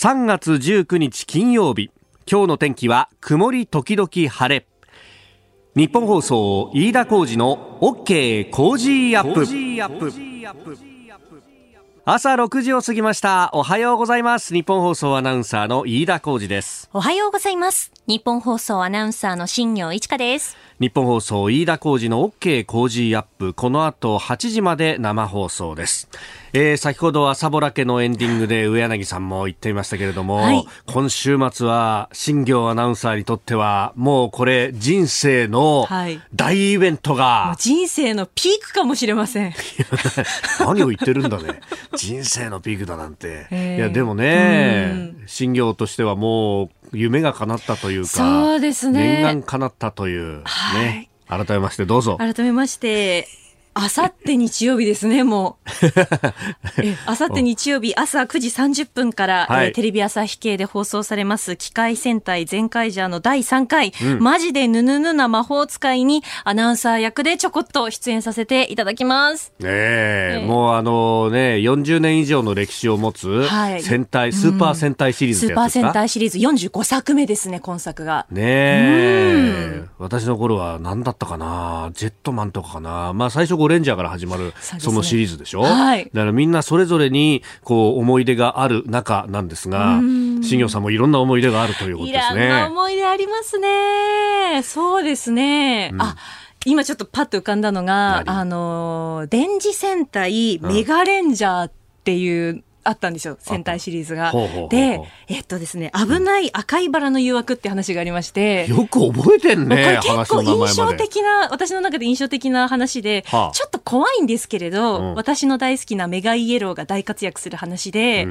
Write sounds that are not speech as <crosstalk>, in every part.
3月19日金曜日。今日の天気は曇り時々晴れ。ニッポン放送飯田浩司の OK Cozy up。朝6時を過ぎました。おはようございます。ニッポン放送アナウンサーの飯田浩司です。おはようございます。ニッポン放送アナウンサーの新行市佳です。ニッポン放送飯田浩司の OK Cozy up。この後8時まで生放送です。えー、先ほど朝ぼら家のエンディングで上柳さんも言っていましたけれども、はい、今週末は新業アナウンサーにとってはもうこれ人生の大イベントが、はい、人生のピークかもしれません。<laughs> 何を言ってるんだね人生のピークだなんて、えー、いやでもね新業としてはもう夢が叶ったというかそうですね。念願叶ったという、ね、はい、改めましてどうぞ。改めましてあさって日曜日ですね、もう。あさって日曜日朝9時30分から、はい、えー、テレビ朝日系で放送されます機械戦隊全開ジャーの第3回、うん、マジでぬぬぬな魔法使いにアナウンサー役でちょこっと出演させていただきます。ねえ、もうあのね、40年以上の歴史を持つ戦隊、はい、スーパー戦隊シリーズ、うん、スーパー戦隊シリーズ。45作目ですね、今作が。ねえ、私の頃は何だったかな、ジェットマンとかかな。まあ最初レンジャーから始まるそのシリーズでしょ、はい、だからみんなそれぞれにこう思い出がある中なんですが新業さんもいろんな思い出があるということですね。いろんな思い出ありますね。そうですね、うん、あ今ちょっとパッと浮かんだのが、あの、電磁戦隊メガレンジャーっていうあったんですよ戦隊シリーズが。でえっとですね危ない赤いバラの誘惑って話がありまして、よく覚えてんねこれ結構印象的な私の中で印象的な話で、はあ、ちょっと怖いんですけれど、うん、私の大好きなメガイエローが大活躍する話で、うん、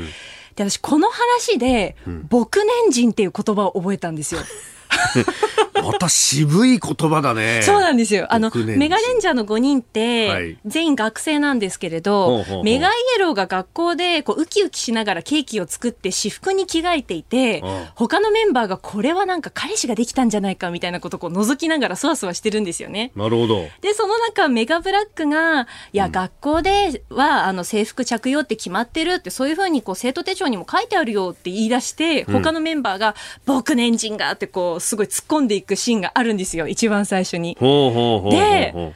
で私この話で、うん、牧年人っていう言葉を覚えたんですよ。<laughs> <laughs> また渋い言葉だね。そうなんですよ。あの、メガレンジャーの5人って、全員学生なんですけれど、はい、メガイエローが学校でこうウキウキしながらケーキを作って私服に着替えていて、他のメンバーがこれはなんか彼氏ができたんじゃないかみたいなことをこう覗きながらそわそわしてるんですよね。なるほど。で、その中メガブラックが、いや、うん、学校ではあの制服着用って決まってるって、そういうふうにこう生徒手帳にも書いてあるよって言い出して、他のメンバーが、僕年人がってこう、すごい突っ込んでいくシーンがあるんですよ一番最初に。で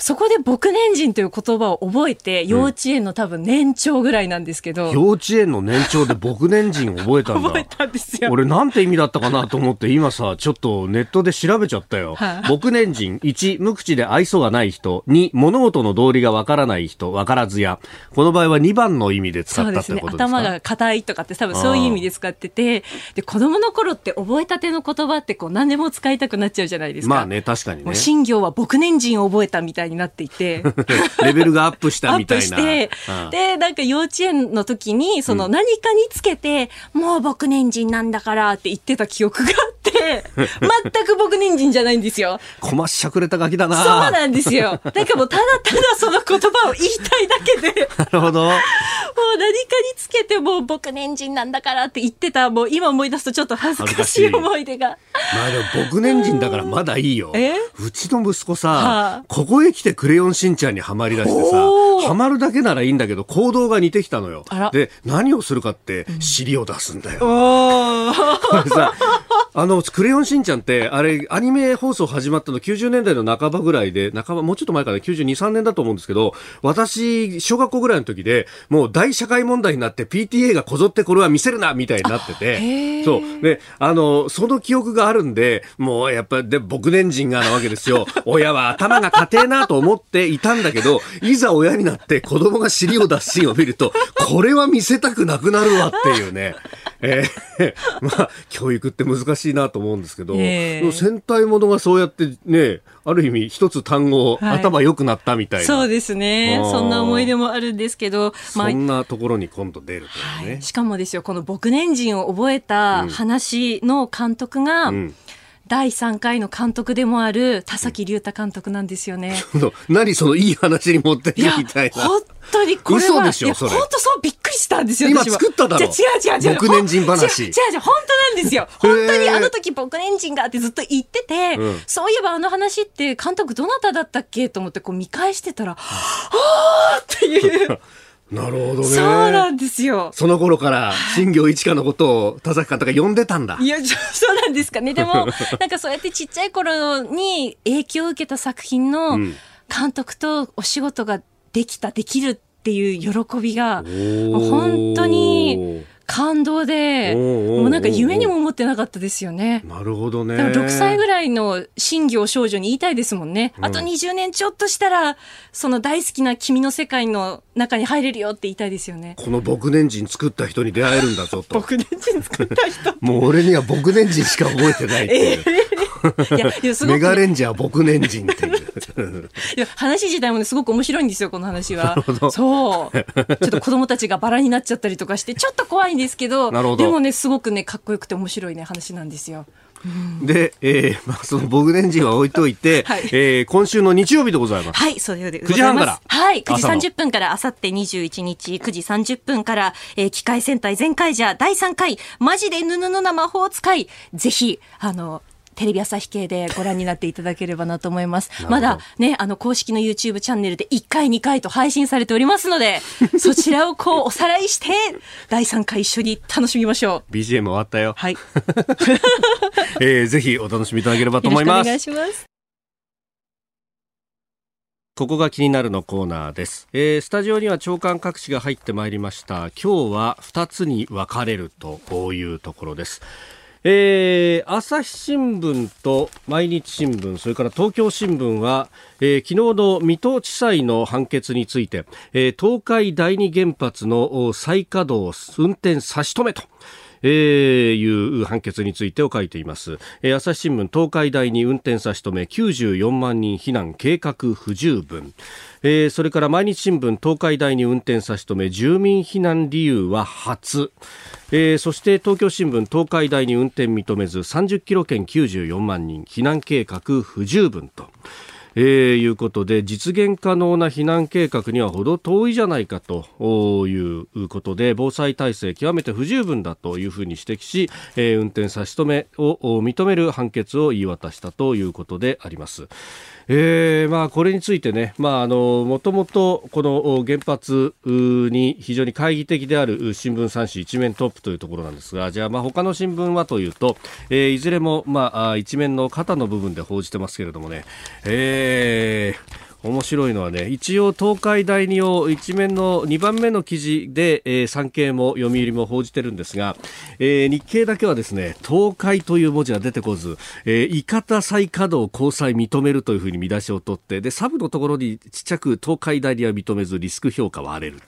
そこで僕年人という言葉を覚えて、幼稚園の多分年長ぐらいなんですけど。幼稚園の年長で僕年人を覚えたんだ。覚えたんですよ。俺なんて意味だったかなと思って、今さ、ちょっとネットで調べちゃったよ。はあ、僕年人、1、無口で愛想がない人、2、物事の道理がわからない人、わからずや。この場合は2番の意味で使ったってことですか？そうですね。頭が硬いとかって多分そういう意味で使ってて、で、子供の頃って覚えたての言葉ってこう何でも使いたくなっちゃうじゃないですか。まあね、確かにね。新行は僕年人を覚えたみたいになっていて。<laughs> レベルがアップしたみたいな。して、うん、で、なんか幼稚園の時に、その何かにつけて、うん、もう僕年人なんだからって言ってた記憶があって、<laughs> 全く僕年人じゃないんですよ。こましゃくれたガキだな。そうなんですよ。<laughs> なんかもうただただその言葉を言いたいだけで。なるほど。もう何かにつけてもう僕年人なんだからって言ってた、もう今思い出すとちょっと恥ずかしい思い出が。まあでも僕年人だからまだいいよ。うちの息子さ、はあ、ここへ来てクレヨンしんちゃんにはまりだしてさ、はまるだけならいいんだけど、行動が似てきたのよ。で、何をするかって、尻を出すんだよ。これ <laughs> さ、あの、クレヨンしんちゃんって、あれ、アニメ放送始まったの90年代の半ばぐらいで、半ば、もうちょっと前から92、3年だと思うんですけど、私、小学校ぐらいの時で、もう大社会問題になって PTA がこぞってこれは見せるな、みたいになってて、そう。で、あの、その記憶があるんで、もうやっぱり、で、僕年人がなわけですよ。親は頭が硬えなと思っていたんだけど、いざ親になって子供が尻を出すシーンを見ると、これは見せたくなくなるわっていうね。えー、<laughs> まあ、教育って難しいなと思うんですけど、えー、戦隊ものがそうやってね、ある意味一つ単語、はい、頭良くなったみたいな。そうですね。そんな思い出もあるんですけど、まあ、そんなところに今度出るというね、はい。しかもですよ、この僕年人を覚えた話の監督が、うんうん第3回の監督でもある田崎隆太監督なんですよね。<laughs> 何そのいい話に持ってるみたいな。本当にこれは。嘘でしょ、それ。本当そうびっくりしたんですよ。今作っただろ。違う違う違う。僕年人話。違う違う違う、本当なんですよ。本当にあの時僕年人がってずっと言ってて、うん、そういえばあの話って監督どなただったっけ？と思ってこう見返してたら、はあっていう。<laughs> なるほどね。そうなんですよ。その頃から新行一華のことを田崎監督が呼んでたんだ。いや、<laughs> そうなんですかね。でも、なんかそうやってちっちゃい頃に影響を受けた作品の監督とお仕事ができた、できるっていう喜びが、本当に、感動で、もうなんか夢にも思ってなかったですよね。なるほどね。でも6歳ぐらいの新業少女に言いたいですもんね。あと20年ちょっとしたら、その大好きな君の世界の中に入れるよって言いたいですよね。この僕年人作った人に出会えるんだぞと。<laughs> 僕年人作った人 <laughs> もう俺には僕年人しか覚えてないっていう。<laughs> いや、いやすごく、メガレンジャー僕年人っていう。<laughs> いや、話自体もね、すごく面白いんですよ、この話は。そう。ちょっと子供たちがバラになっちゃったりとかして、ちょっと怖いんですけど、どでもね、すごくね、かっこよくて面白いね、話なんですよ。で、えー、まあ、そのボグネンジンは置いといて、はい、えー、今週の日曜日でございます。はい、そうで9時半から。はい、9時30分から、あさって21日9時30分から、えー、機械戦隊全開じゃ第3回、マジでぬぬぬな魔法使い、ぜひ、あの、テレビ朝日系でご覧になっていただければなと思います。<laughs> まだね、あの公式の YouTube チャンネルで1回2回と配信されておりますので、そちらをこうおさらいして、第3回一緒に楽しみましょう。BGM 終わったよ。はい。<laughs> えー、ぜひお楽しみいただければと思います。お願いします。ここが気になるのコーナーです、えー、スタジオには長官各紙が入ってまいりました今日は2つに分かれるというところですえー、朝日新聞と毎日新聞それから東京新聞は、えー、昨日の水戸地裁の判決について、えー、東海第二原発の再稼働運転差し止めと。えー、いう判決についてを書いています、えー、朝日新聞東海大に運転差し止め94万人避難計画不十分。えー、それから毎日新聞東海大に運転差し止め住民避難理由は初、えー、そして東京新聞東海大に運転認めず30キロ圏94万人避難計画不十分と。えー、いうことで実現可能な避難計画にはほど遠いじゃないかということで防災体制極めて不十分だというふうに指摘し、えー、運転差し止めを認める判決を言い渡したということであります。えーまあ、これについてね、まあ、あのもともとこの原発に非常に懐疑的である新聞3紙一面トップというところなんですがじゃあ、まあ、他の新聞はというと、えー、いずれも、まあ、一面の肩の部分で報じてますけれどもね、えー面白いのはね、一応東海大二を一面の2番目の記事で、えー、産経も読売も報じてるんですが、えー、日経だけはですね、東海という文字が出てこず、えー、伊方再稼働交際認めるというふうに見出しを取って、で、サブのところにちっちゃく東海大には認めずリスク評価は荒れる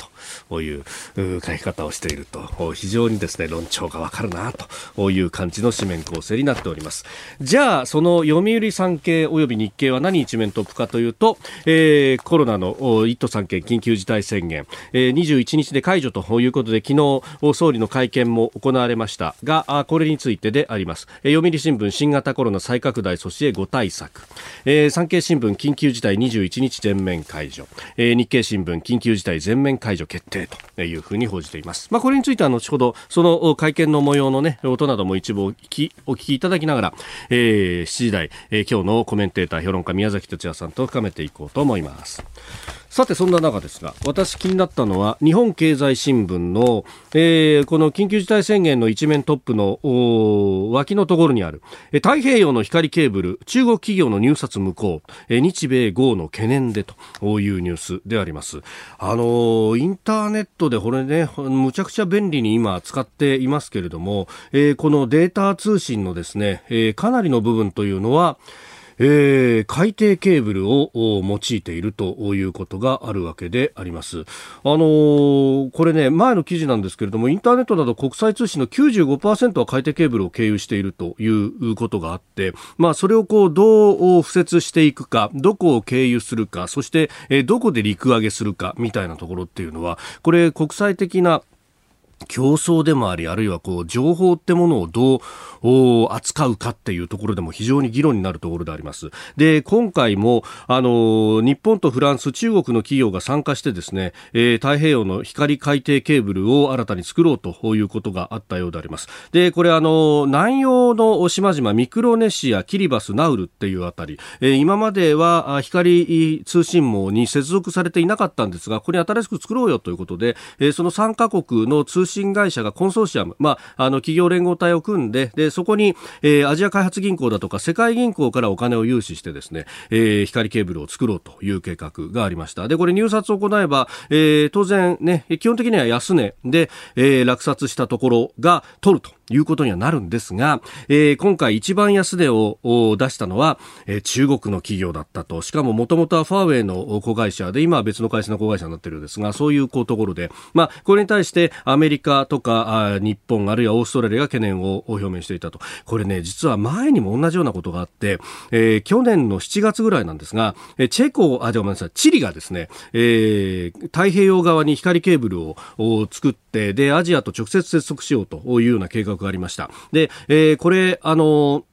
という書き方をしていると、非常にですね、論調がわかるなという感じの紙面構成になっております。じゃあ、その読売産経及び日経は何一面トップかというと、えー、コロナの1都3県緊急事態宣言、えー、21日で解除ということで昨日総理の会見も行われましたがこれについてであります、えー、読売新聞新型コロナ再拡大阻止へ5対策、えー、産経新聞緊急事態21日全面解除、えー、日経新聞緊急事態全面解除決定というふうに報じています、まあ、これについては後ほどその会見の模様の、ね、音なども一部お聞きお聞きいただきながら、えー、7時台、えー、今日のコメンテーター評論家宮崎哲也さんと深めていこうと思います。さてそんな中ですが私気になったのは日本経済新聞の、えー、この緊急事態宣言の一面トップの脇のところにある、太平洋の光ケーブル中国企業の入札無効、日米豪の懸念でというニュースであります。あのインターネットでこれねむちゃくちゃ便利に今使っていますけれども、えー、このデータ通信のですね、え、かなりの部分というのはえー、海底ケーブルを用いているということがあるわけであります。あのー、これね、前の記事なんですけれども、インターネットなど国際通信の95%は海底ケーブルを経由しているということがあって、まあ、それをこう、どう敷設していくか、どこを経由するか、そして、え、どこで陸揚げするか、みたいなところっていうのは、これ国際的な競争でもあり、あるいはこう情報ってものをどう扱うかっていうところでも非常に議論になるところであります。で、今回も、あの、日本とフランス、中国の企業が参加してですね、えー、太平洋の光海底ケーブルを新たに作ろうということがあったようであります。で、これあの、南洋の島々、ミクロネシア、キリバス、ナウルっていうあたり、えー、今までは光通信網に接続されていなかったんですが、これ新しく作ろうよということで、えー、その3カ国の通信信会社がコンソーシアム、まあ、あの企業連合体を組んででそこに、えー、アジア開発銀行だとか世界銀行からお金を融資してですね、えー、光ケーブルを作ろうという計画がありましたでこれ入札を行えば、えー、当然ね基本的には安値で、えー、落札したところが取るということにはなるんですが、えー、今回一番安値を出したのは、えー、中国の企業だったと。しかももともとはファーウェイの子会社で、今は別の会社の子会社になっているんですが、そういうこうところで、まあ、これに対してアメリカカとか、あ日本、あるいはオーストラリアが懸念を表明していたと。これね、実は前にも同じようなことがあって、えー、去年の7月ぐらいなんですが、チェコ、あ、じゃごめんなさい、チリがですね、えー、太平洋側に光ケーブルを作って、で、アジアと直接接続しようというような計画がありました。で、えー、これ、あの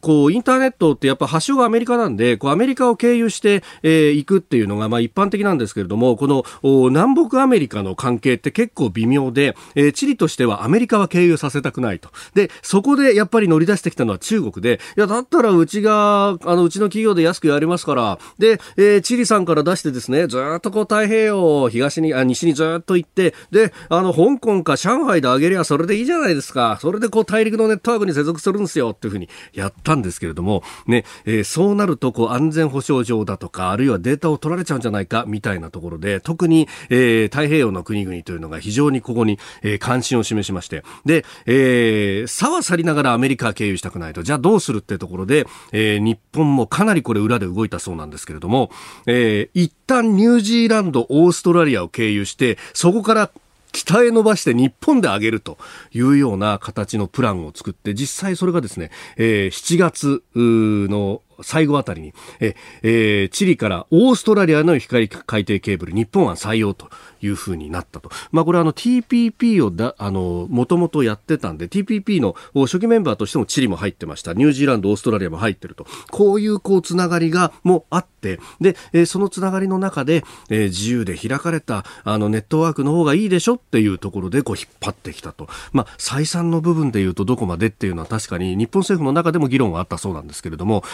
こう、インターネットってやっぱ発祥がアメリカなんで、こう、アメリカを経由して、えー、行くっていうのが、まあ一般的なんですけれども、この、南北アメリカの関係って結構微妙で、えー、チリとしてはアメリカは経由させたくないと。で、そこでやっぱり乗り出してきたのは中国で、いや、だったらうちが、あの、うちの企業で安くやりますから、で、えー、チリさんから出してですね、ずっとこう太平洋、東に、あ、西にずっと行って、で、あの、香港か上海で上げりゃそれでいいじゃないですか。それでこう大陸のネットワークに接続するんですよっていうふうにやったたんですけれども、ね、えー、そうなると、こう、安全保障上だとか、あるいはデータを取られちゃうんじゃないか、みたいなところで、特に、えー、太平洋の国々というのが非常にここに、えー、関心を示しまして、で、えー、差は去りながらアメリカ経由したくないと、じゃあどうするってところで、えー、日本もかなりこれ裏で動いたそうなんですけれども、えー、一旦ニュージーランド、オーストラリアを経由して、そこから北へ伸ばして日本で上げるというような形のプランを作って、実際それがですね、えー、7月の最後あたりに、えー、チリからオーストラリアの光海底ケーブル、日本は採用というふうになったと。まあ、これはあの TPP をだ、あの、もともとやってたんで、TPP の初期メンバーとしてもチリも入ってました。ニュージーランド、オーストラリアも入ってると。こういうこうつながりがもあって、で、えー、そのつながりの中で、えー、自由で開かれたあのネットワークの方がいいでしょっていうところでこう引っ張ってきたと。まあ、採算の部分で言うとどこまでっていうのは確かに日本政府の中でも議論があったそうなんですけれども、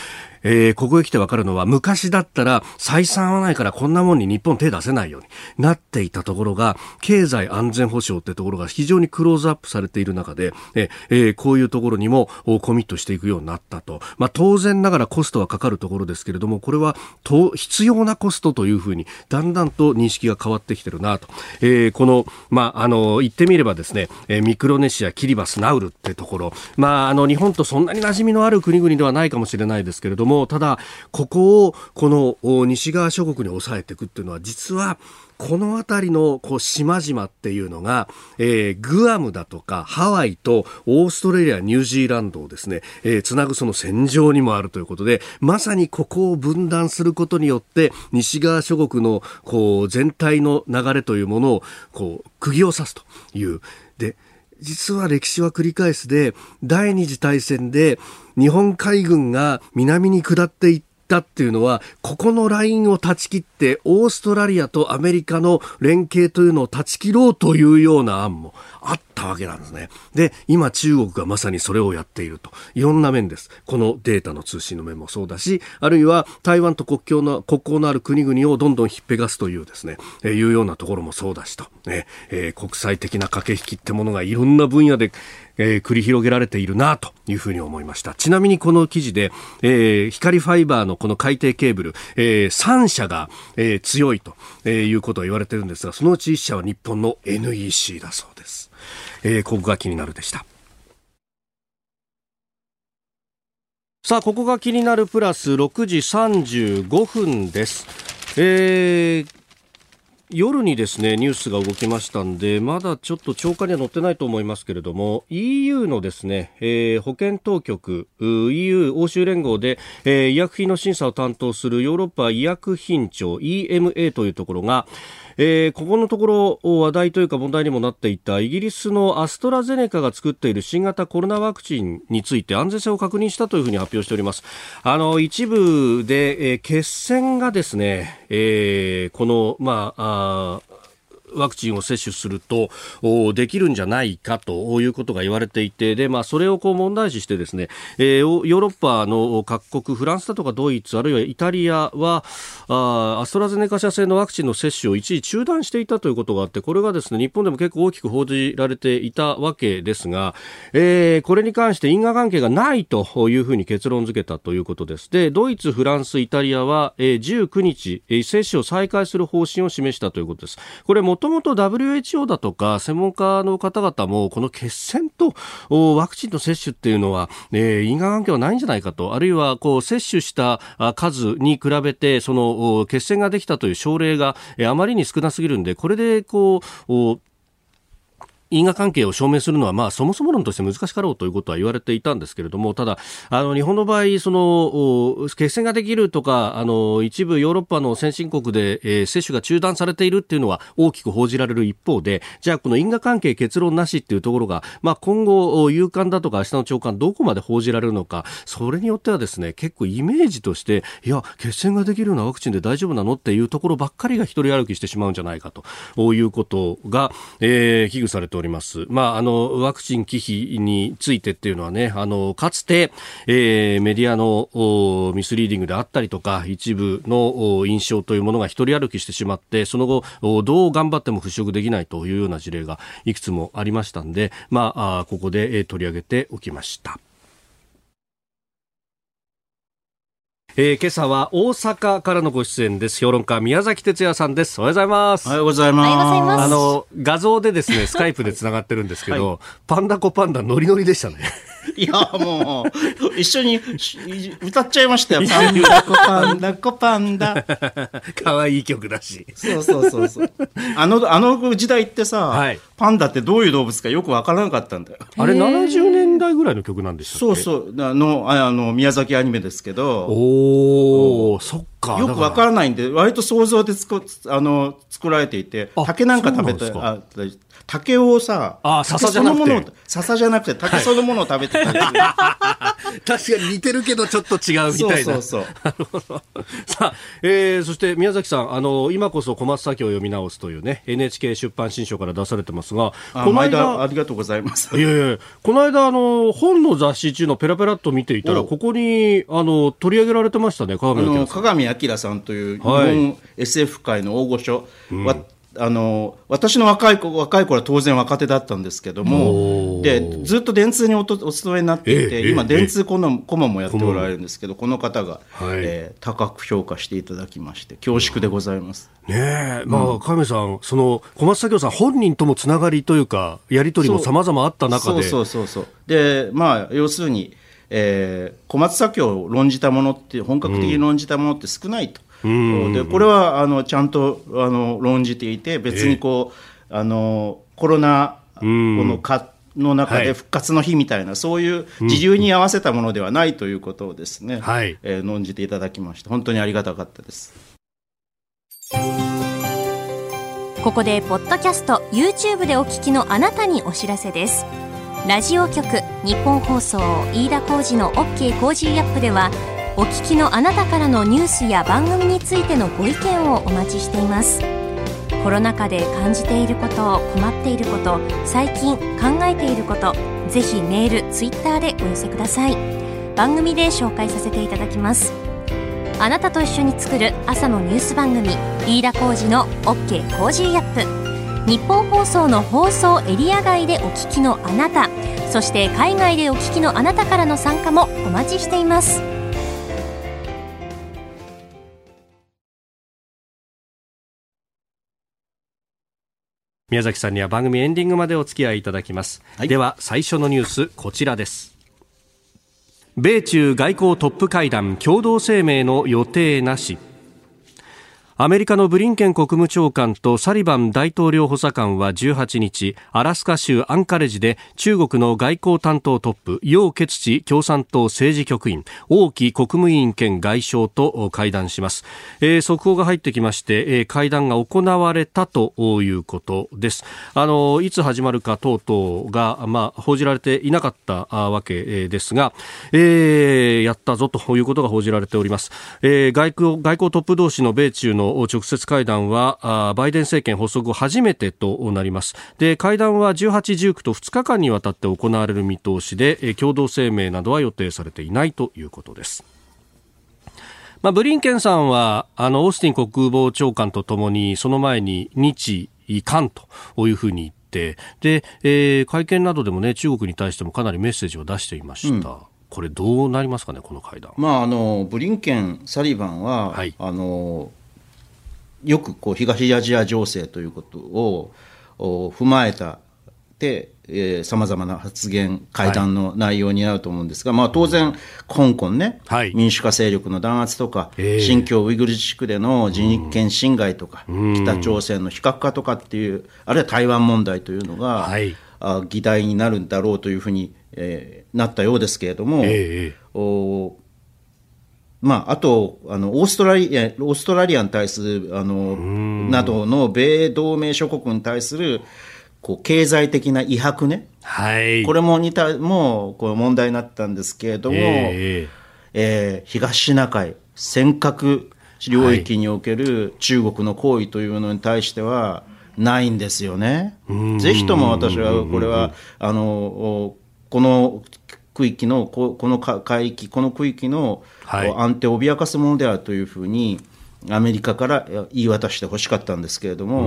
えー、ここへ来てわかるのは昔だったら採算はないからこんなもんに日本手出せないようになっていたたところが経済安全保障ってところが非常にクローズアップされている中で、えー、こういうところにもコミットしていくようになったと。まあ、当然ながらコストはかかるところですけれども、これはと必要なコストというふうにだんだんと認識が変わってきてるなと。えー、この、まあ、あの、言ってみればですね、えミクロネシア、キリバス、ナウルってところ、まあ、あの、日本とそんなに馴染みのある国々ではないかもしれないですけれども、ただ、ここをこの西側諸国に抑えていくっていうのは実はこの辺りのこう島々っていうのが、えー、グアムだとかハワイとオーストラリア、ニュージーランドをですね、えー、つなぐその戦場にもあるということで、まさにここを分断することによって、西側諸国のこう全体の流れというものをこう釘を刺すという。で、実は歴史は繰り返すで、第二次大戦で日本海軍が南に下っていったっていうのは、ここのラインを断ち切って、オーストラリアとアメリカの連携というのを断ち切ろうというような案もあったわけなんですね。で、今中国がまさにそれをやっていると。いろんな面です。このデータの通信の面もそうだし、あるいは台湾と国境の、国交のある国々をどんどんひっぺがすというですね、えー、いうようなところもそうだしと。ね、えー、国際的な駆け引きってものがいろんな分野で、えー、繰り広げられているなというふうに思いました。ちなみにこの記事で、えー、光ファイバーのこの海底ケーブル、えー、3社が、えー、強いと、えー、いうことを言われてるんですが、そのうち1社は日本の NEC だそうです。えー、ここが気になるでした。さあ、ここが気になるプラス6時35分です。えー、夜にですねニュースが動きましたんでまだちょっと超過には載ってないと思いますけれども EU のですね、えー、保健当局 EU 欧州連合で、えー、医薬品の審査を担当するヨーロッパ医薬品庁 EMA というところがえー、ここのところ話題というか問題にもなっていたイギリスのアストラゼネカが作っている新型コロナワクチンについて安全性を確認したというふうに発表しております。あの一部で、えー、血栓がですね、えー、このまああワクチンを接種するとできるんじゃないかということが言われていてで、まあ、それをこう問題視してですね、えー、ヨーロッパの各国フランスだとかドイツあるいはイタリアはあアストラゼネカ社製のワクチンの接種を一時中断していたということがあってこれがですね日本でも結構大きく報じられていたわけですが、えー、これに関して因果関係がないというふうに結論付けたということです。でドイツ、フランス、イタリアは、えー、19日、えー、接種を再開する方針を示したということです。これもともと WHO だとか専門家の方々もこの血栓とワクチンの接種っていうのは、えー、因果関係はないんじゃないかとあるいはこう接種した数に比べてその血栓ができたという症例があまりに少なすぎるんでこれでこう因果関係を証明するのは、まあ、そもそも論として難しかろうということは言われていたんですけれども、ただ、あの、日本の場合、その、血栓ができるとか、あの、一部ヨーロッパの先進国で、えー、接種が中断されているっていうのは大きく報じられる一方で、じゃあ、この因果関係結論なしっていうところが、まあ、今後、夕刊だとか明日の朝刊、どこまで報じられるのか、それによってはですね、結構イメージとして、いや、血栓ができるようなワクチンで大丈夫なのっていうところばっかりが一人歩きしてしまうんじゃないかということが、えー、危惧されております。まあ、あの、ワクチン忌避についてっていうのはね、あの、かつて、えー、メディアのミスリーディングであったりとか、一部の印象というものが一人歩きしてしまって、その後、どう頑張っても払拭できないというような事例がいくつもありましたんで、まあ、ここで取り上げておきました。えー、今朝は大阪からのご出演です。評論家宮崎哲也さんです。おはようございます。おはようございます。あの、画像でですね、スカイプで繋がってるんですけど、<laughs> はい、パンダコパンダノリノリでしたね。いや、もう、一緒に歌っちゃいましたよ。パンダコパンダコパンダ。可愛い曲だし。そうそうそうそう。あの、あの時代ってさ、はい、パンダってどういう動物かよくわからなかったんだよ。あれ70年代ぐらいの曲なんでしたそうそう。あの、あの、宮崎アニメですけど。おおそっか。よくわからないんで、割と想像でつこあの作られていて、竹なんか食べて、あ竹をさ、あ笹じゃなくて。笹じゃなくて、竹そのものを食べてたり <laughs> 確かに似てるけどちょっと違うみたいな。そうそうそう。<laughs> さあ、えー、そして宮崎さん、あの、今こそ小松左京を読み直すというね、NHK 出版新書から出されてますが、この間、ありがとうございます。いやいやこの間、あの、本の雑誌中のペラペラっと見ていたら、ここに、あの、取り上げられてましたね、鏡明さん。鏡明さんという、日本 SF 界の大御所、うんあの私の若い若い頃は当然若手だったんですけどもでずっと電通におとお勤めになっていて今電通顧問顧問もやっておられるんですけどこの方が、はい、えー、高く評価していただきまして恐縮でございます。ねえ、まあ、亀さん、その小松左京さん本人ともつながりというかやり取りもさまざまあった中で。そうそうそうそう。でまあ要するに、えー、小松左京を論じたものって本格的に論じたものって少ないと。でこれはあのちゃんとあの論じていて別にこう、あのコロナこの禍の中で復活の日みたいな、そういう自由に合わせたものではないということをですね、はい、えー、論じていただきまして本当にありがたかったです。ここでポッドキャスト YouTube でお聞きのあなたにお知らせです。ラジオ局日本放送飯田浩司の OK コージーアップではお聞きのあなたからのニュースや番組についてのご意見をお待ちしています。コロナ禍で感じていること困っていること最近考えていることぜひメールツイッターでお寄せください。番組で紹介させていただきます。あなたと一緒に作る朝のニュース番組飯田浩司の OK コージーアップ。日本放送の放送エリア外でお聞きのあなたそして海外でお聞きのあなたからの参加もお待ちしています。宮崎さんには番組エンディングまでお付き合いいただきます、はい、では最初のニュースこちらです。米中外交トップ会談共同声明の予定なしアメリカのブリンケン国務長官とサリバン大統領補佐官は18日アラスカ州アンカレジで中国の外交担当トップ楊潔チ共産党政治局員王毅国務委員兼外相と会談します、えー、速報が入ってきまして、えー、会談が行われたということです。あのいつ始まるか等々が、まあ、報じられていなかったわけですが、えー、やったぞということが報じられております、えー、外交外交トップ同士の米中の直接会談はバイデン政権発足後初めてとなりますで会談は18、19と2日間にわたって行われる見通しで共同声明などは予定されていないということですまあ、ブリンケンさんはあのオースティン国防長官とともにその前に日韓というふうに言ってで、えー、会見などでもね中国に対してもかなりメッセージを出していました。うんこれどうなりますかね、この会談。まあ、あのブリンケン、サリバンは、はい、あのよくこう東アジア情勢ということを踏まえたさまざまな発言、会談の内容になると思うんですが、まあ、当然、香港ね、はい、民主化勢力の弾圧とか、えー、新疆ウイグル自治区での人権侵害とか、うん、北朝鮮の非核化とかっていう、あるいは台湾問題というのが、はい、あ議題になるんだろうというふうに、えー、なったようですけれども、えー、おまあ、あとあのオーストラリア、オーストラリアに対するあのなどの米同盟諸国に対するこう経済的な威迫ね、はい、これも似たもうこう問題になったんですけれども、えー、えー、東シナ海、尖閣領域における中国の行為というのに対しては、ないんですよね。ぜひとも私はこれはあのこの区域のこの海域この区域の安定を脅かすものであるというふうに、アメリカから言い渡してほしかったんですけれども、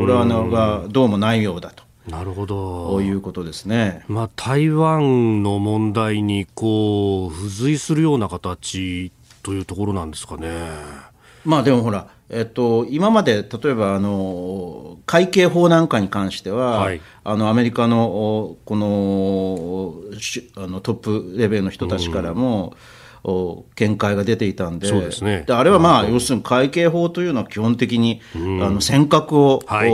これはのがどうもないようだと。なるほど。いうことですね。まあ、台湾の問題にこう付随するような形というところなんですかね。まあでもほら、えっと、今まで例えばあの会計法なんかに関しては、はい、あのアメリカのこのあのトップレベルの人たちからも、うん見解が出ていたんで、ですね、であれはまあ、要するに会計法というのは基本的に、あの尖閣を、はい、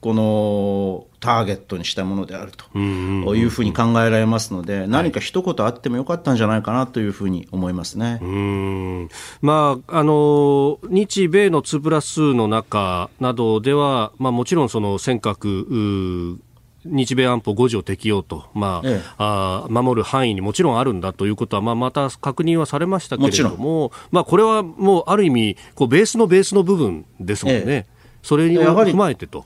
このターゲットにしたものであるというふうに考えられますので、何か一言あってもよかったんじゃないかなというふうに思いますね、まあ、あの日米の2プラスの中などでは、まあ、もちろんその尖閣日米安保5条適用と、まあ、ええ、あ守る範囲にもちろんあるんだということは、まあ、また確認はされましたけれども、まあ、これはもうある意味こう、ベースのベースの部分ですもんね、え、それに踏まえてと。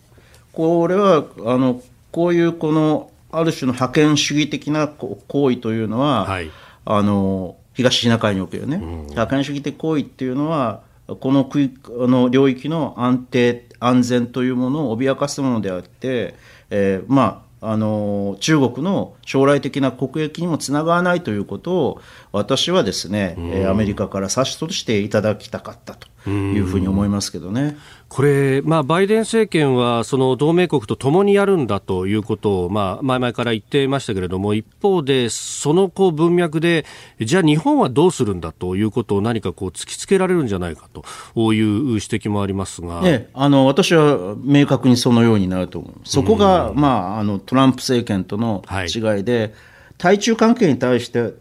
これはあのこういうこのある種の覇権主義的な行為というのは、はい、あの東シナ海におけるね、うん、覇権主義的行為っていうのは、この区あの領域の安定、安全というものを脅かすものであって、えー、まあ、あの中国の将来的な国益にもつながらないということを私はですね、うん、アメリカから指しとしていただきたかったというふうに思いますけどね。これ、まあ、バイデン政権はその同盟国と共にやるんだということを、まあ、前々から言っていましたけれども、一方で、そのこう文脈で、じゃあ日本はどうするんだということを何かこう突きつけられるんじゃないかという指摘もありますが、ね、あの私は明確にそのようになると思う、そこが、まあ、あのトランプ政権との違いで、はい、対中関係に対して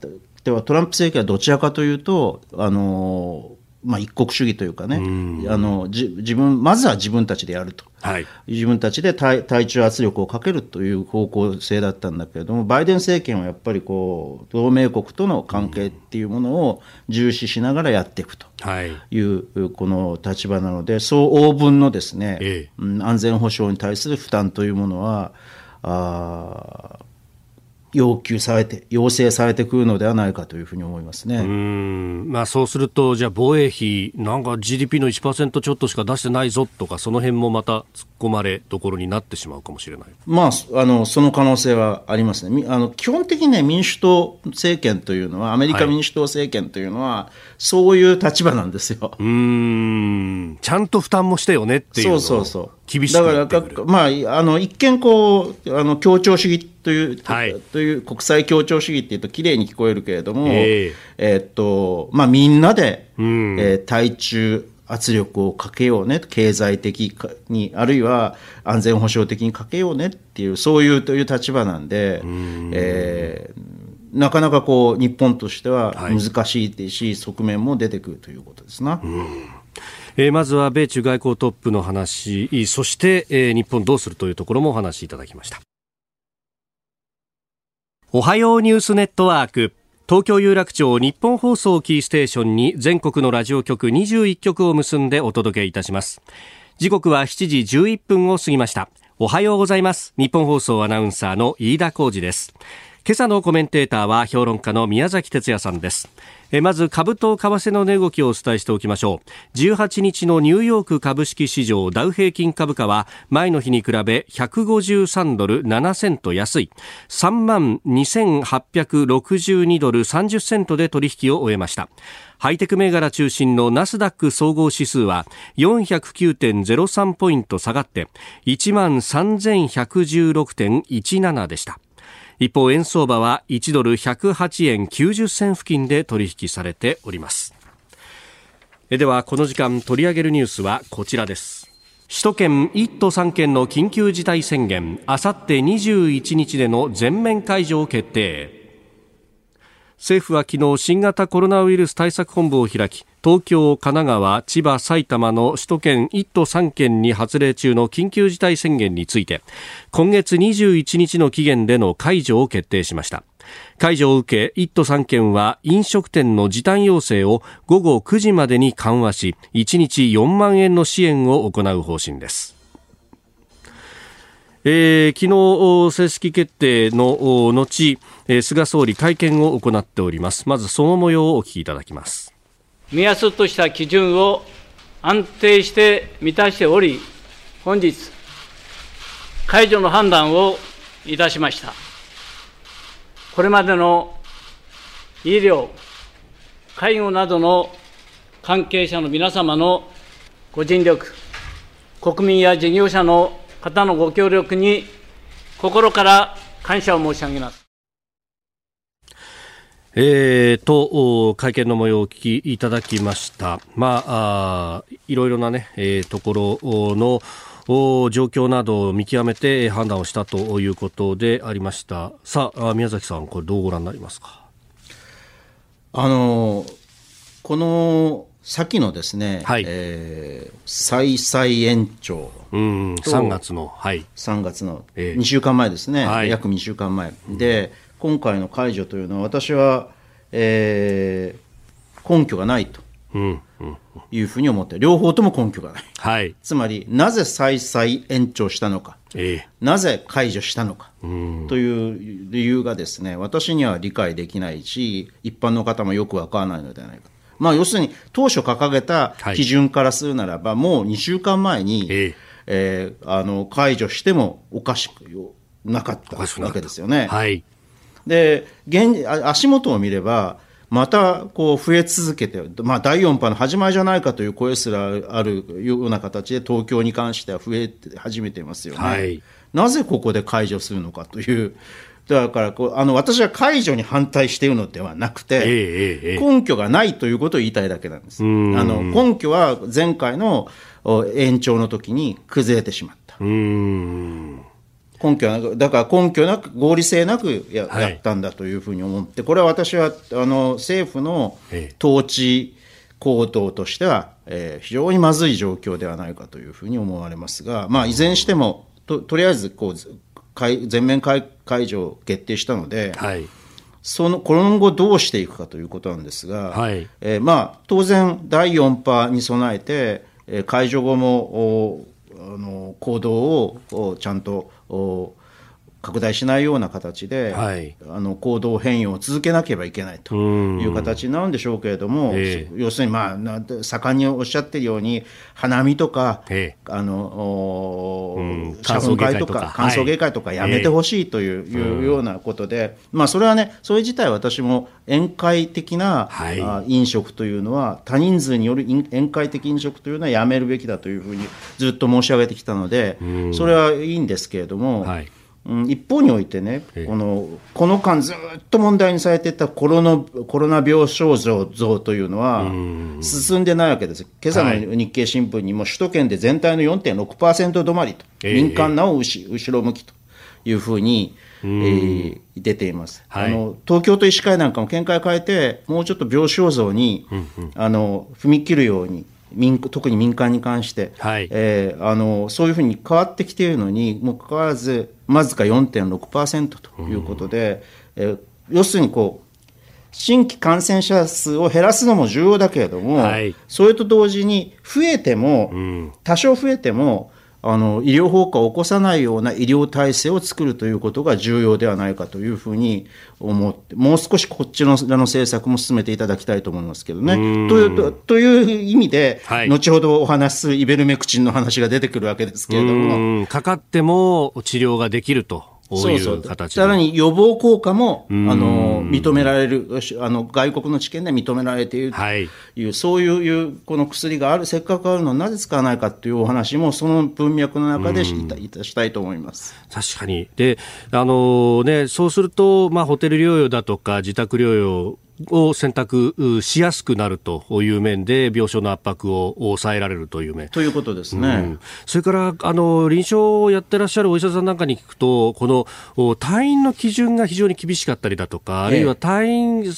ではトランプ政権はどちらかというと、あのまあ、一国主義というかね、あのじ自分まずは自分たちでやると、はい、自分たちで対対中圧力をかけるという方向性だったんだけれども、バイデン政権はやっぱりこう同盟国との関係っていうものを重視しながらやっていくと。い。う、この立場なので、そう応分のですね、ええ、安全保障に対する負担というものは、あ要求されて、要請されてくるのではないかというふうに思いますね。うん。まあ、そうすると、じゃあ、防衛費、なんか GDP の1%ちょっとしか出してないぞとか、その辺もまた突っ込まれどころになってしまうかもしれない、まあ、あのその可能性はありますね、あの基本的に、ね、民主党政権というのは、アメリカ民主党政権というのは、はい、そういう立場なんですよ。うん。ちゃんと負担もしてよねっていうそうそうそう厳しいだから、まあ、あの一見こうあの協調主義という、はい、という国際協調主義っていうと綺麗に聞こえるけれども、えー、えー、っとまあ、みんなで、うん、えー、対中圧力をかけようね、経済的に、あるいは安全保障的にかけようねっていう、そういうという立場なんで、ん。えー、なかなかこう日本としては難しいし、はい、側面も出てくるということですな。えー、まずは米中外交トップの話、そして、えー、日本どうするというところもお話しいただきました。おはようニュースネットワーク。東京有楽町日本放送キーステーションに全国のラジオ局21局を結んでお届けいたします時刻は7時11分を過ぎましたおはようございます日本放送アナウンサーの飯田浩二です今朝のコメンテーターは評論家の宮崎哲也さんです。まず株と為替の値動きをお伝えしておきましょう。18日のニューヨーク株式市場ダウ平均株価は前の日に比べ153ドル7セント安い。3万2862ドル30セントで取引を終えました。ハイテク銘柄中心のナスダック総合指数は409.03ポイント下がって1万3116.17でした。一方円相場は1ドル108円90銭付近で取引されております。ではこの時間取り上げるニュースはこちらです。首都圏1都3県の緊急事態宣言あさって21日での全面解除を決定。政府は昨日新型コロナウイルス対策本部を開き東京、神奈川、千葉、埼玉の首都圏1都3県に発令中の緊急事態宣言について今月21日の期限での解除を決定しました。解除を受け1都3県は飲食店の時短要請を午後9時までに緩和し1日4万円の支援を行う方針です。えー、昨日正式決定の後、えー、菅総理会見を行っておりますまずその模様をお聞きいただきます目安とした基準を安定して満たしており、本日、解除の判断をいたしました。これまでの医療、介護などの関係者の皆様のご尽力、国民や事業者の方のご協力に心から感謝を申し上げます。えー、と会見の模様をお聞きいただきました。まあ、あいろいろなね、えー、ところの状況などを見極めて判断をしたということでありました。さあ、宮崎さん、これどうご覧になりますか？あのこの先のですね、はい、えー、再々延長うん、3月の、はい、3月の2週間前ですね、はい、約2週間前。で、今回の解除というのは私は、えー、根拠がないと。いうふうに思って両方とも根拠がない、はい、つまりなぜ再々延長したのか、えー、なぜ解除したのかという理由がですね私には理解できないし一般の方もよくわからないのではないか。まあ、要するに当初掲げた基準からするならば、はい、もう2週間前に、えーえー、あの解除してもおかしくなかった。わけですよね。はいで現足元を見れば、またこう増え続けて、まあ、第4波の始まりじゃないかという声すらあるような形で、東京に関しては増え始めていますよね、はい、なぜここで解除するのかという。だからこうあの私は解除に反対しているのではなくて、根拠がないということを言いたいだけなんです。あの根拠は前回の延長の時に崩れてしまった。根拠なく、だから根拠なく、合理性なくやはい、やったんだというふうに思って、これは私はあの政府の統治行動としては、えー、非常にまずい状況ではないかというふうに思われますが、まあ、いずれにしても、ととりあえずこう全面解除を決定したので、はい、その今後どうしていくかということなんですが、はい、えー、まあ、当然、第4波に備えて、えー、解除後もあの行動をちゃんと哦拡大しないような形で、はい、あの行動変容を続けなければいけないという形なんでしょうけれども、えー、要するに、まあ、盛んにおっしゃってるように、花見とか、えー、あの謝恩会とか、歓送迎会とか。やめてほしいという,、いうようなことで、まあ、それはね、それ自体、私も宴会的な、はい、飲食というのは、多人数による宴会的飲食というのはやめるべきだというふうにずっと申し上げてきたので、それはいいんですけれども。はいうん、一方においてね、このこの間ずっと問題にされていたコロナコロナ病床増というのは進んでないわけです。今朝の日経新聞にも首都圏で全体の4.6%止まりと、民間なお後ろ向きというふうに、えー、出ています、はい、あの東京都医師会なんかも見解を変えてもうちょっと病床増に、うんうん、あの踏み切るように民特に民間に関して、はい、えー、あのそういうふうに変わってきているのにもかかわらずわずか4.6%ということで、うん、えー、要するにこう新規感染者数を減らすのも重要だけれども、はい、それと同時に増えても、うん、多少増えてもあの医療崩壊を起こさないような医療体制を作るということが重要ではないかというふうに思って、もう少しこっちのの政策も進めていただきたいと思いますけどね。というという意味で、はい、後ほどお話すイベルメクチンの話が出てくるわけですけれども。かかっても治療ができると。そうそう。さらに予防効果もあの認められるあの、外国の治験で認められているという、はい、そういうこの薬がある、せっかくあるのになぜ使わないかというお話も、その文脈の中でしたいたしたいと思います。確かに、であのね、そうすると、まあ、ホテル療養だとか、自宅療養を選択しやすくなるという面で病床の圧迫を抑えられるという面。ということですね。うん、それからあの臨床をやってらっしゃるお医者さんなんかに聞くとこの退院の基準が非常に厳しかったりだとか、あるいは退院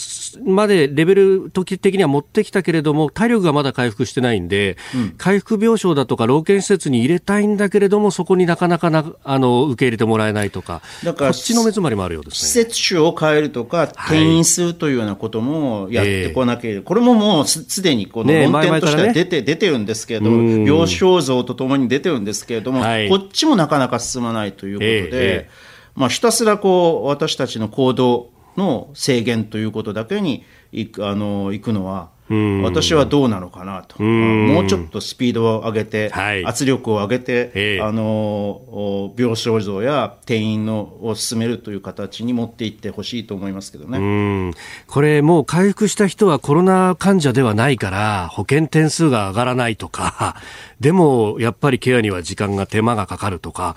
までレベル時的には持ってきたけれども体力がまだ回復してないんで、うん、回復病床だとか老健施設に入れたいんだけれどもそこになかなかなあの受け入れてもらえないとかだからこっちの目詰まりもあるようですね。施設種を変えるとか転院するというようなこともやってこなければ、これももうすでにこの論点としては出て,、出てるんですけれども、病床増とともに出てるんですけれども、こっちもなかなか進まないということで、まあ、ひたすらこう私たちの行動の制限ということだけにいくあの行くのは、私はどうなのかなと、もうちょっとスピードを上げて、はい、圧力を上げて、あの病床増や転院のを進めるという形に持っていってほしいと思いますけどね。これ、もう回復した人はコロナ患者ではないから、保険点数が上がらないとか、でもやっぱりケアには時間が手間がかかるとか、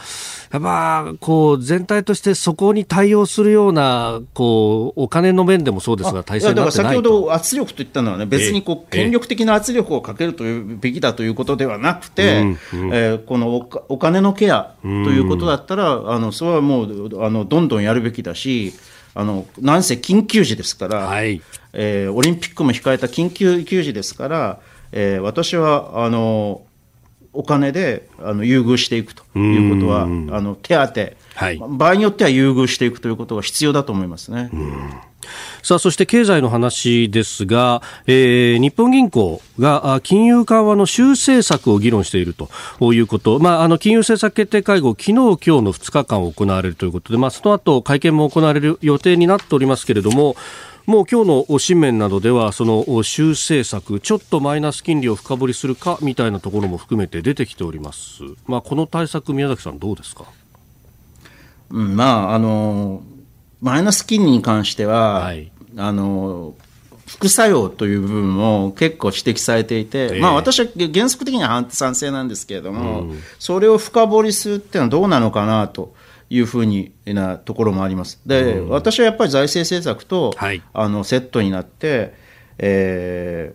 やっぱこう全体としてそこに対応するようなこうお金の面でもそうですが、体制先ほど圧力といったのはね、別にこう権力的な圧力をかけるというべきだということではなくて、えこのお金のケアということだったら、あのそれはもうあのどんどんやるべきだし、あのなんせ緊急時ですから、はい、えー、オリンピックも控えた緊急急時ですから、えー、私はあのお金であの優遇していくということは、あの手当、はい、場合によっては優遇していくということが必要だと思いますね。さあそして経済の話ですが、えー、日本銀行が金融緩和の修正策を議論しているということ、まあ、あの金融政策決定会合、昨日今日の2日間行われるということで、まあ、その後会見も行われる予定になっておりますけれども、もう今日の新聞などではその修正策ちょっとマイナス金利を深掘りするかみたいなところも含めて出てきております、まあ、この対策宮崎さんどうですか、うん、まああのマイナス金利に関しては、はい、あの副作用という部分も結構指摘されていて、えー、まあ、私は原則的には賛成なんですけれども、うん、それを深掘りするっていうのはどうなのかなと。いうふうになところもあります。で、うん、私はやっぱり財政政策と、はい、あのセットになって、え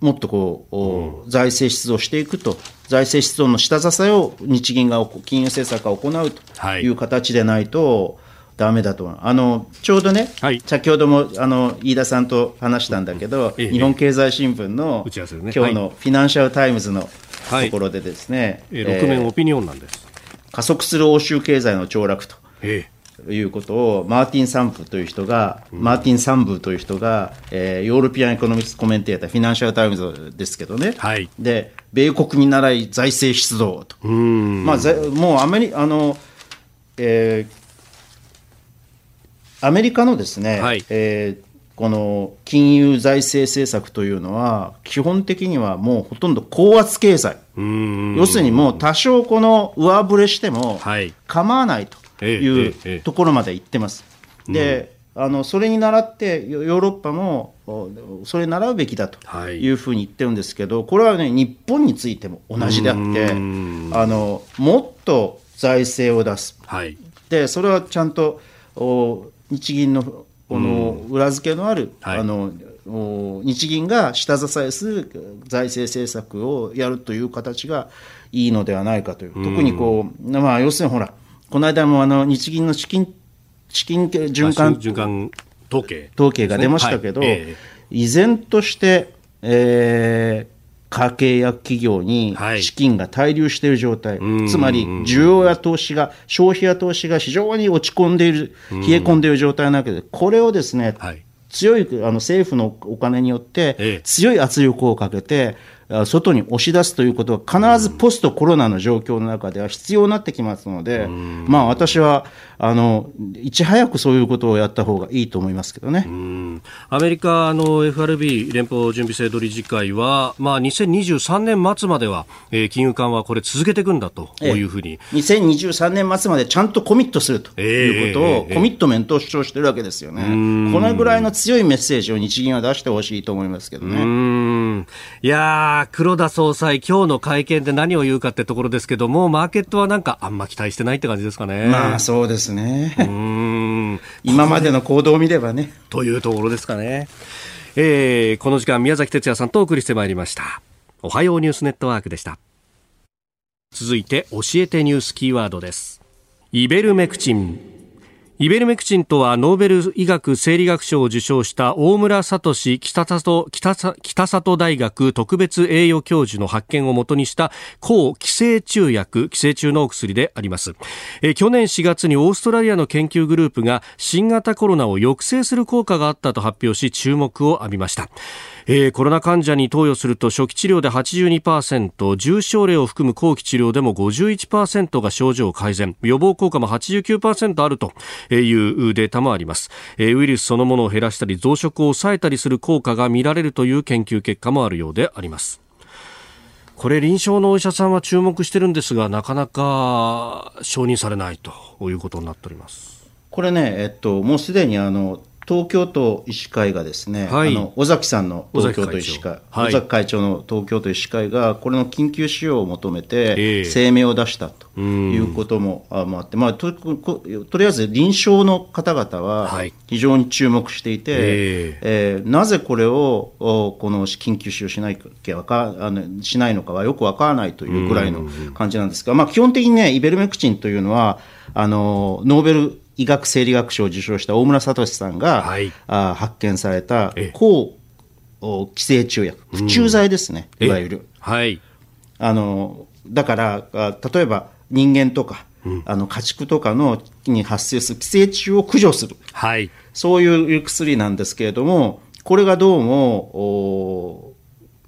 ー、もっとこう、うん、財政出動していくと、財政出動の下支えを日銀が金融政策が行うという形でないと、だめだとあのちょうどね、はい、先ほどもあの飯田さんと話したんだけど、ええ、日本経済新聞の、ね、今日のフィナンシャル・タイムズのところでですね、はい、えー、6面オピニオンなんです。加速する欧州経済の凋落ということをマーティン・サンドブという人が、うん、マーティン・サンドブという人が、えー、 European Economics Commentator、フィナンシャル・タイムズですけどね、はい、で米国見習い財政出動と、まあ、もうアメリあの、えー、アメリカのですね、はい、えーこの金融財政政策というのは、基本的にはもうほとんど高圧経済、要するにもう多少この上振れしても構わないというところまでいってます。であのそれに倣ってヨーロッパもそれに習うべきだとい。うふうに言ってるんですけど、これはね日本についても同じであってあのもっと財政を出す、はい、でそれはちゃんとお日銀のこの裏付けのある、はい、あの日銀が下支えする財政政策をやるという形がいいのではないかという、特にこう、まあ、要するにほら、この間もあの日銀の資金資金循環循環統計。統計が出ましたけど、はい。えー、依然として、えー、家計や企業に資金が滞留している状態、はい、つまり需要や投資が、消費や投資が非常に落ち込んでいる、冷え込んでいる状態なわけで、これをですね、はい、強いあの政府のお金によって、強い圧力をかけて、外に押し出すということは必ずポストコロナの状況の中では必要になってきますので、まあ私は、あの、いち早くそういうことをやった方がいいと思いますけどね。アメリカの FRB 連邦準備制度理事会は、まあ2023年末までは、えー、金融緩和これ続けていくんだというふうに、ええ、2023年末までちゃんとコミットするということを、コミットメントを主張してるわけですよね。このぐらいの強いメッセージを日銀は出してほしいと思いますけどね。いや黒田総裁、今日の会見で何を言うかってところですけども、マーケットはなんかあんま期待してないって感じですかね。まあそうですね。うん今までの行動を見ればね。というところですかね。えー、この時間、宮崎哲也さんとお送りしてまいりました。おはようニュースネットワークでした。続いて、教えてニュースキーワードです。イベルメクチン。イベルメクチンとはノーベル医学生理学賞を受賞した大村聡北里北里大学特別栄誉教授の発見をもとにした抗寄生虫薬寄生虫のお薬であります。え去年4月にオーストラリアの研究グループが新型コロナを抑制する効果があったと発表し注目を浴びました。えー、コロナ患者に投与すると初期治療で82%重症例を含む後期治療でも51%が症状改善予防効果も89%あるというデータもあります、えー、ウイルスそのものを減らしたり増殖を抑えたりする効果が見られるという研究結果もあるようであります。これ臨床のお医者さんは注目してるんですがなかなか承認されないということになっております。これね、えっと、もうすでにあの東京都医師会がですね、はい、あの尾崎さんの東京都医師会、尾崎会長の東京都医師会が、これの緊急使用を求めて、声明を出したということもあって、まあと、とりあえず臨床の方々は非常に注目していて、はい、えー、なぜこれをこの緊急使用しないかあのしないのかはよくわからないというぐらいの感じなんですが、まあ、基本的にね、イベルメクチンというのは、あのノーベル医学生理学賞を受賞した大村聡さんが、はい、あ発見された抗寄生虫薬、不虫剤ですね、いわゆる。はい、あのだから例えば人間とか、うん、あの家畜とかのに発生する寄生虫を駆除する、はい、そういう薬なんですけれども、これがどうも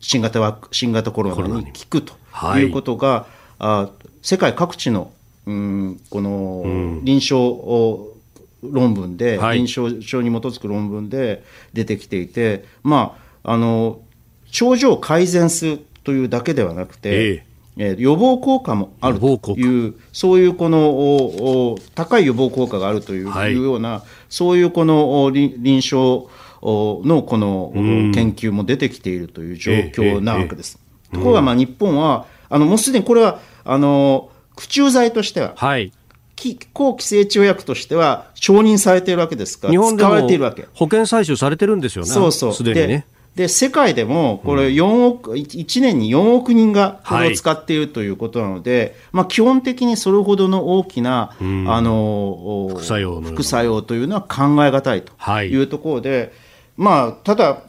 新型新型コロナに効くということが、はい、あ世界各地のうん、この臨床論文で、はい、臨床症に基づく論文で出てきていて、まあ、あの症状を改善するというだけではなくて、えー、予防効果もあるという、そういうこの高い予防効果があるというはい、いうような、そういうこの臨床のこの研究も出てきているという状況なわけです。ところがまあ日本は、あのもうすでにこれはあの駆虫剤としては、はい、抗寄生虫薬としては承認されているわけですか？ら、日本でも保険採取されてるんですよね、そうそう、すでにね。で世界でもこれ4億、うん、1年に4億人がこれを使っているということなので、はい、まあ、基本的にそれほどの大きな、うん、あの副作用副作用というのは考え難いとい。うところで、はい、まあ、ただ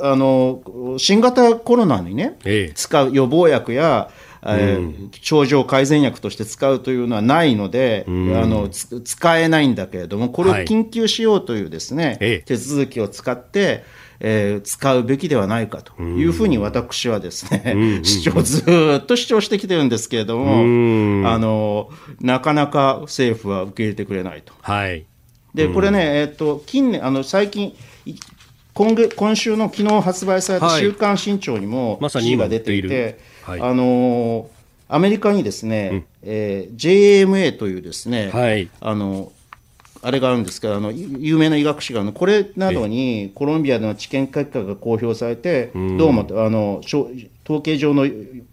あの、新型コロナにね、ええ、使う予防薬やえー、症状改善薬として使うというのはないので、うん、あの使えないんだけれども、これを緊急使用というですね、はい、手続きを使って、えー、使うべきではないかというふうに私はですね、主張、ずっと主張してきてるんですけれども、あの、なかなか政府は受け入れてくれないと。はい。で、これね、えっ、と、近年、あの、最近、今月今週の昨日発売された週刊新潮にも記事が出ていて、はい、あのアメリカにですね、うん、えー、JMA というですね、はい、あのあれがあるんですけどあの有名な医学誌があのこれなどにコロンビアの治験結果が公表されてどうもあの統計上の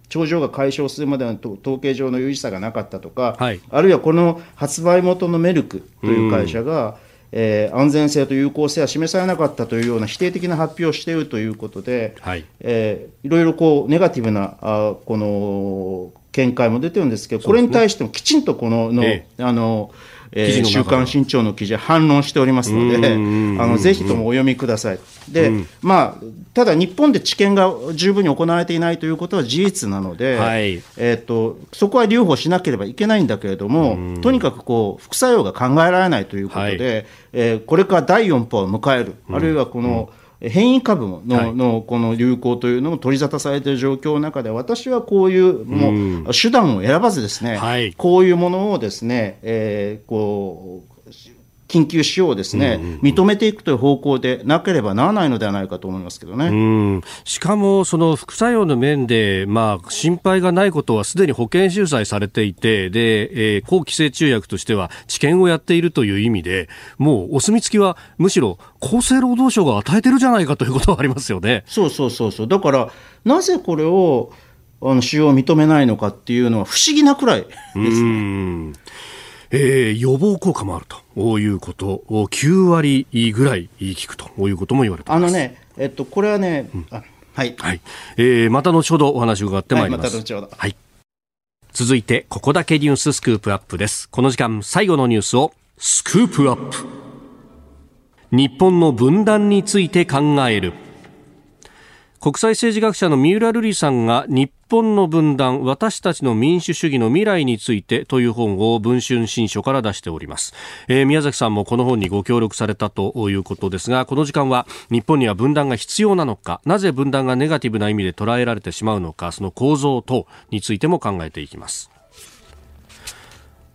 症状が解消するまでの統計上の有意差がなかったとか、はい、あるいはこの発売元のメルクという会社が、えー、安全性と有効性は示されなかったというような否定的な発表をしているということで、はい。えー、いろいろこうネガティブなあこの見解も出てるんですけど、これに対してもきちんとこのの、ええ、あのえー、週刊新潮の記事反論しておりますので、あのぜひともお読みください。で、まあ、ただ日本で治験が十分に行われていないということは事実なので、はい、えーと、そこは留保しなければいけないんだけれども、とにかくこう副作用が考えられないということで、はい、えー、これから第4波を迎える、あるいはこの、変異株の,、のこの流行というのも取り沙汰されている状況の中で、私はこういうもう手段を選ばずですね、はい、こういうものをですね、えー、こう緊急使用をですね、認めていくという方向でなければならないのではないかと思いますけどね。しかも、その副作用の面で、まあ、心配がないことはすでに保険収載されていて、で、えー、抗寄生虫薬としては治験をやっているという意味で、もうお墨付きはむしろ厚生労働省が与えてるじゃないかということはありますよね。そうそうそうそう。だから、なぜこれを、あの使用を認めないのかっていうのは不思議なくらいですね。えー、予防効果もあるということを9割ぐらい効くということも言われています。あのね、えっと、これはね、うん、はい、はいえー、また後ほどお話を伺ってまいります。はい、また後ほど。はい。続いて、ここだけニューススクープアップです。この時間、最後のニュースをスクープアップ。日本の分断について考える。国際政治学者の三浦瑠麗さんが日本の分断私たちの民主主義の未来についてという本を文春新書から出しております、えー、宮崎さんもこの本にご協力されたということですがこの時間は日本には分断が必要なのかなぜ分断がネガティブな意味で捉えられてしまうのかその構造等についても考えていきます。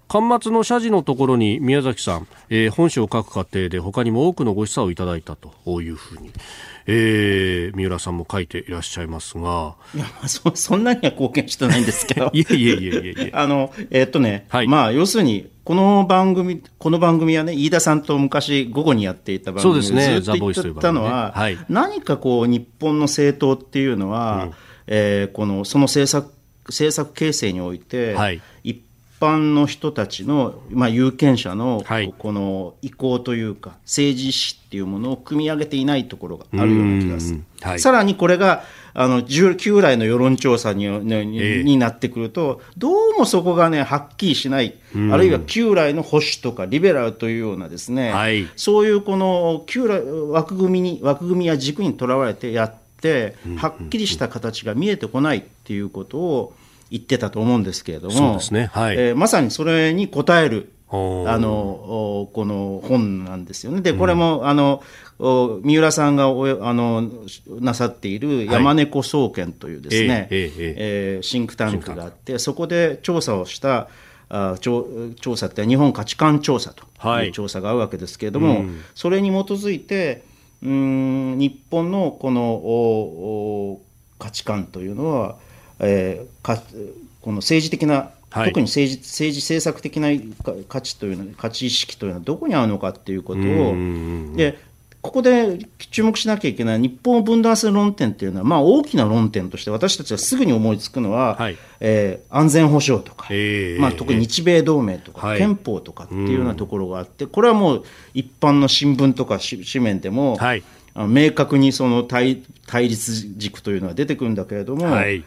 巻末の謝辞のところに宮崎さん、えー、本書を書く過程で他にも多くのご示唆をいただいたというふうに。えー、三浦さんも書いていらっしゃいますが。いや、そ、そんなには貢献してないんですけど。<laughs> いえいえいえいえ。<laughs> あの、えー、っとね、はい、まあ、要するに、この番組、この番組はね、飯田さんと昔午後にやっていた番組でずっと言ってたのは、ね。はい、何かこう、日本の政党っていうのは、うん、えー、この、その政策、政策形成において、はい、一般の人たちの、まあ、有権者のこの意向というか、政治意思っていうものを組み上げていないところがあるような気がする。はい、さらにこれがあの旧来の世論調査に,、ね、になってくると、どうもそこがね、はっきりしない、あるいは旧来の保守とかリベラルというようなですね、はい、そういうこの旧来枠組みに、枠組みや軸にとらわれてやって、はっきりした形が見えてこないっていうことを、言ってたと思うんですけれども、ね。はい。えー、まさにそれに応えるあのこの本なんですよね。でこれも、うん、あの三浦さんがおあのなさっている山猫総研というですね、はい、えー、えー、シンクタンクがあってそこで調査をしたあ調調査って日本価値観調査という調査があるわけですけれども、はいうん、それに基づいてうん日本のこのお価値観というのはえー、かこの政治的な、はい、特に政治政治政策的な価値というの価値意識というのはどこにあるのかということをでここで注目しなきゃいけない日本を分断する論点というのは、まあ、大きな論点として私たちがすぐに思いつくのは、はい、えー、安全保障とか、まあ、特に日米同盟とか、憲法とかっていうようなところがあって、これはもう一般の新聞とか紙面でも、はい、明確にその対対立軸というのは出てくるんだけれども、はい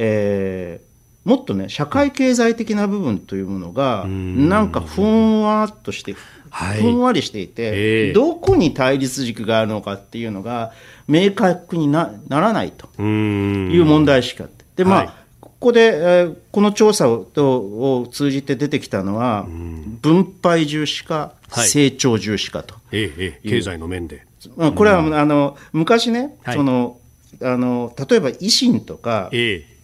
えー、もっとね社会経済的な部分というものがなんかふんわっとして、ふんわりしていて、どこに対立軸があるのかっていうのが明確になならないという問題しかでまあ、はい。ここで、えー、この調査をを通じて出てきたのは、分配重視か、成長重視かと、ええ、経済の面で。これは、あの昔ね、はい、そのあの例えば維新とか、ええ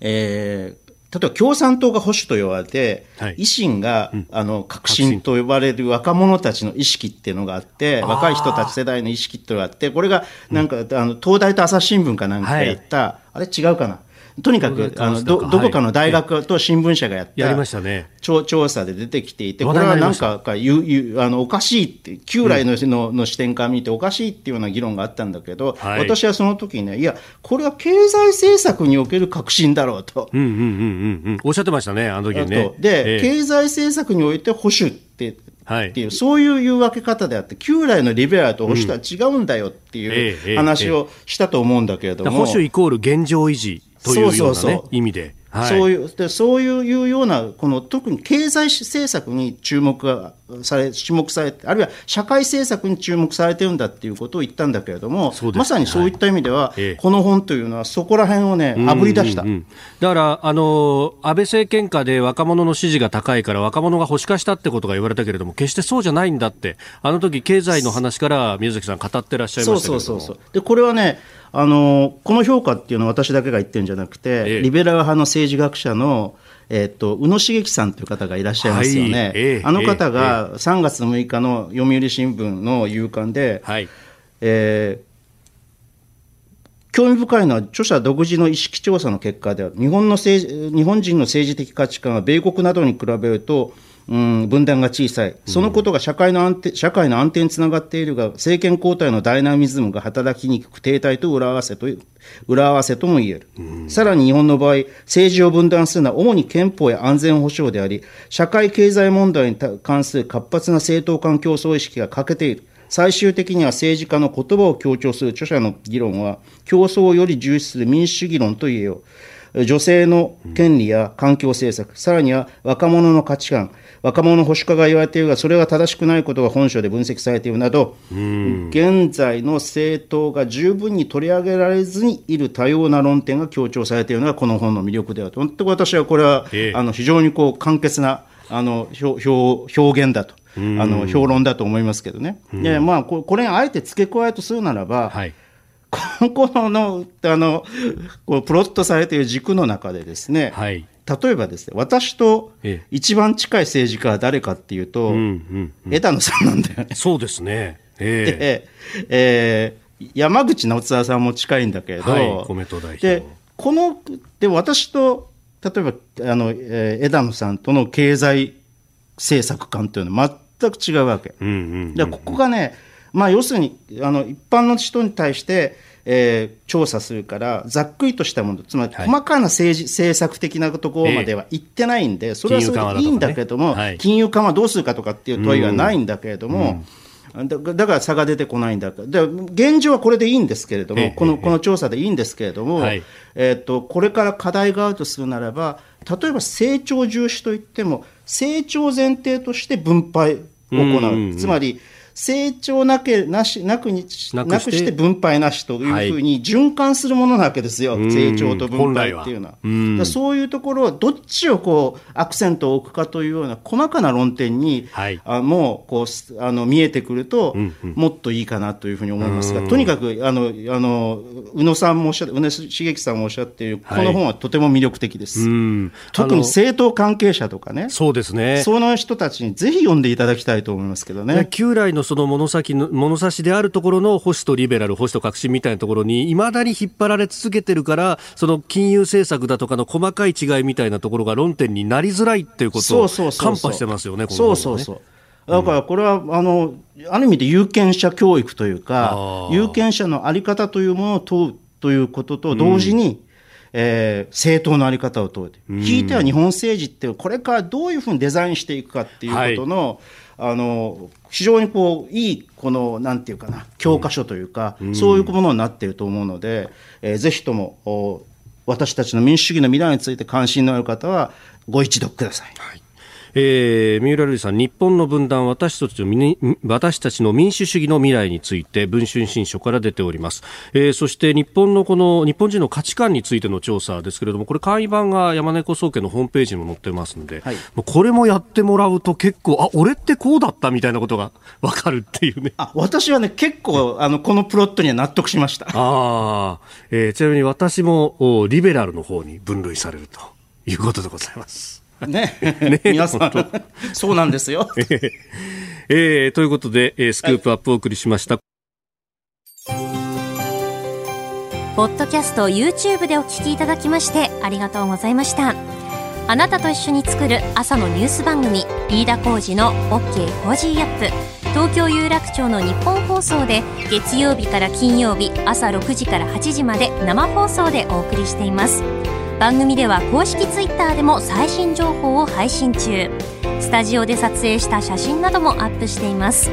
えー例えば共産党が保守と言われて、はい、維新が、うん、あの革新と呼ばれる若者たちの意識っていうのがあって、若い人たち世代の意識っていうのがあって、これがなんか、うん、あの東大と朝日新聞かなんかやった、はい、あれ違うかな？とにかくあのどどこかの大学と新聞社がやった、やりましたね。調調査で出てきていて、これはなんかかゆゆあのおかしいって、旧来の,、のの視点から見ておかしいっていうような議論があったんだけど、はい、私はその時にね、いや、これは経済政策における革新だろうと。うんうんうんうんうん、おっしゃってましたね、あの時ね。で、えー、経済政策において保守ってっていう、そういう言う分け方であって、旧来のリベラルと保守とは違うんだよっていう話をしたと思うんだけれども。保守イコール現状維持というような、ね、意味で。はい、そういうでそういうようなこの特に経済政策に注目がされ注目されてあるいは社会政策に注目されてるんだっていうことを言ったんだけれどもまさにそういった意味では、はい、この本というのはそこら辺をねあぶり出した、うん。うんうん、だからあの安倍政権下で若者の支持が高いから若者が保守化したってことが言われたけれども決してそうじゃないんだってあの時経済の話から宮崎さん語ってらっしゃいましたけどそうそうそう。でこれはねあのこの評価っていうのは私だけが言ってるんじゃなくて、ええ、リベラル派の政治学者のえっと、宇野茂樹さんという方がいらっしゃいますよね、はいえ、あの方が3月6日の読売新聞の夕刊で、はい、えー、興味深いのは著者独自の意識調査の結果である。日本の政日本人の政治的価値観は米国などに比べるとうん、分断が小さい、そのことが社会の安定社会の安定につながっているが、政権交代のダイナミズムが働きにくく、停滞と裏合わせと裏合わせとも言える、さらに日本の場合、政治を分断するのは主に憲法や安全保障であり、社会経済問題に関する活発な政党間競争意識が欠けている。最終的には政治家の言葉を強調する著者の議論は、競争をより重視する民主主義論と言えよう。女性の権利や環境政策、さらには若者の価値観、若者保守化が言われているが、それは正しくないことが本書で分析されているなど、現在の政党が十分に取り上げられずにいる多様な論点が強調されているのが、この本の魅力であると。本当私はこれは、えあの非常にこう簡潔なあの表表現だと。あの評論だと思いますけどね、でまあ、これにあえて付け加えとするならば、はい、こののあのこうプロットされている軸の中でですね、はい、例えばですね、私と一番近い政治家は誰かっていうと、枝野さんなんだよね。そうですね。えー、えー、山口直津さんも近いんだけれど、はい、公明党代表。で、この、で、私と、例えば、あの、えー、枝野さんとの経済政策観というのは全く違うわけ。で、ここがね、まあ、要するに、あの、一般の人に対して、えー、調査するから、ざっくりとしたもの、つまり細かな政治、政策的なところまでは行ってないんで、それはそれでいいんだけれども、金融緩和どうするかとかっていう問いはないんだけれども、だだから差が出てこないんだで現状はこれでいいんですけれども、このこの調査でいいんですけれども、はい、えーと、これから課題があるとするならば、例えば成長重視といっても、成長前提として分配を行う、つまり、成長なけなしなくになくして分配なしというふうに循環するものなわけですよ、はい、成長と分配っていうのは。は。そういうところはどっちをこうアクセントを置くかというような細かな論点に、はい、あもうこうあの見えてくると、うんうん、もっといいかなというふうに思いますが、とにかくあのあの宇野さんもおっしゃって宇野茂樹さんもおっしゃっているこの本はとても魅力的です。特に政党関係者とかね、そうですね。その人たちにぜひ読んでいただきたいと思いますけどね。旧来のその物先の物差しであるところの保守とリベラル、保守と革新みたいなところにいまだに引っ張られ続けてるから、その金融政策だとかの細かい違いみたいなところが論点になりづらいっていうことを看破してますよね、そうそうそう。だからこれは、あの、ある意味で有権者教育というか、有権者の在り方というものを問うということと同時に、うん。えー、政党の在り方を問う。て、聞いては日本政治ってこれからどういうふうにデザインしていくかっていうことの、はいあの非常にこういいこのなんていうかな教科書というか、うん、そういうものになっていると思うので、えー、ぜひとも私たちの民主主義の未来について関心のある方はご一読ください。はいえー、三浦瑠麗さん、日本の分断私たちの、私たちの民主主義の未来について、文春新書から出ております。えー、そして日本のこの、日本人の価値観についての調査ですけれども、これ簡易版が山猫総研のホームページにも載ってますので、はい、これもやってもらうと結構、あ、俺ってこうだったみたいなことが <laughs> わかるっていうね。あ、私はね、結構、あの、このプロットには納得しました。ああ、えー、ちなみに私も、リベラルの方に分類されるということでございます。<laughs> ね。ね。<laughs> 皆さん、そうなんですよ。<laughs> えー、ということで、えー、スクープアップをお送りしました。ポッドキャスト YouTube でお聞きいただきましてありがとうございました。あなたと一緒に作る朝のニュース番組飯田浩二の OK コージーアップ。東京有楽町のニッポン放送で月曜日から金曜日朝6時から8時まで生放送でお送りしています番組では公式 Twitter でも最新情報を配信中。スタジオで撮影した写真などもアップしています。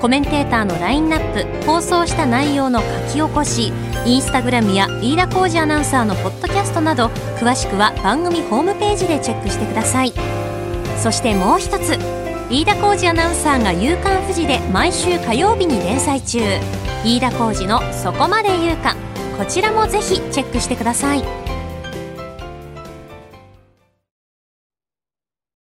コメンテーターのラインナップ放送した内容の書き起こしインスタグラムや飯田浩二アナウンサーのポッドキャストなど詳しくは番組ホームページでチェックしてください。そしてもう一つ飯田浩二アナウンサーが「夕刊富士」で毎週火曜日に連載中。飯田浩二の「そこまで言うか」こちらもぜひチェックしてください。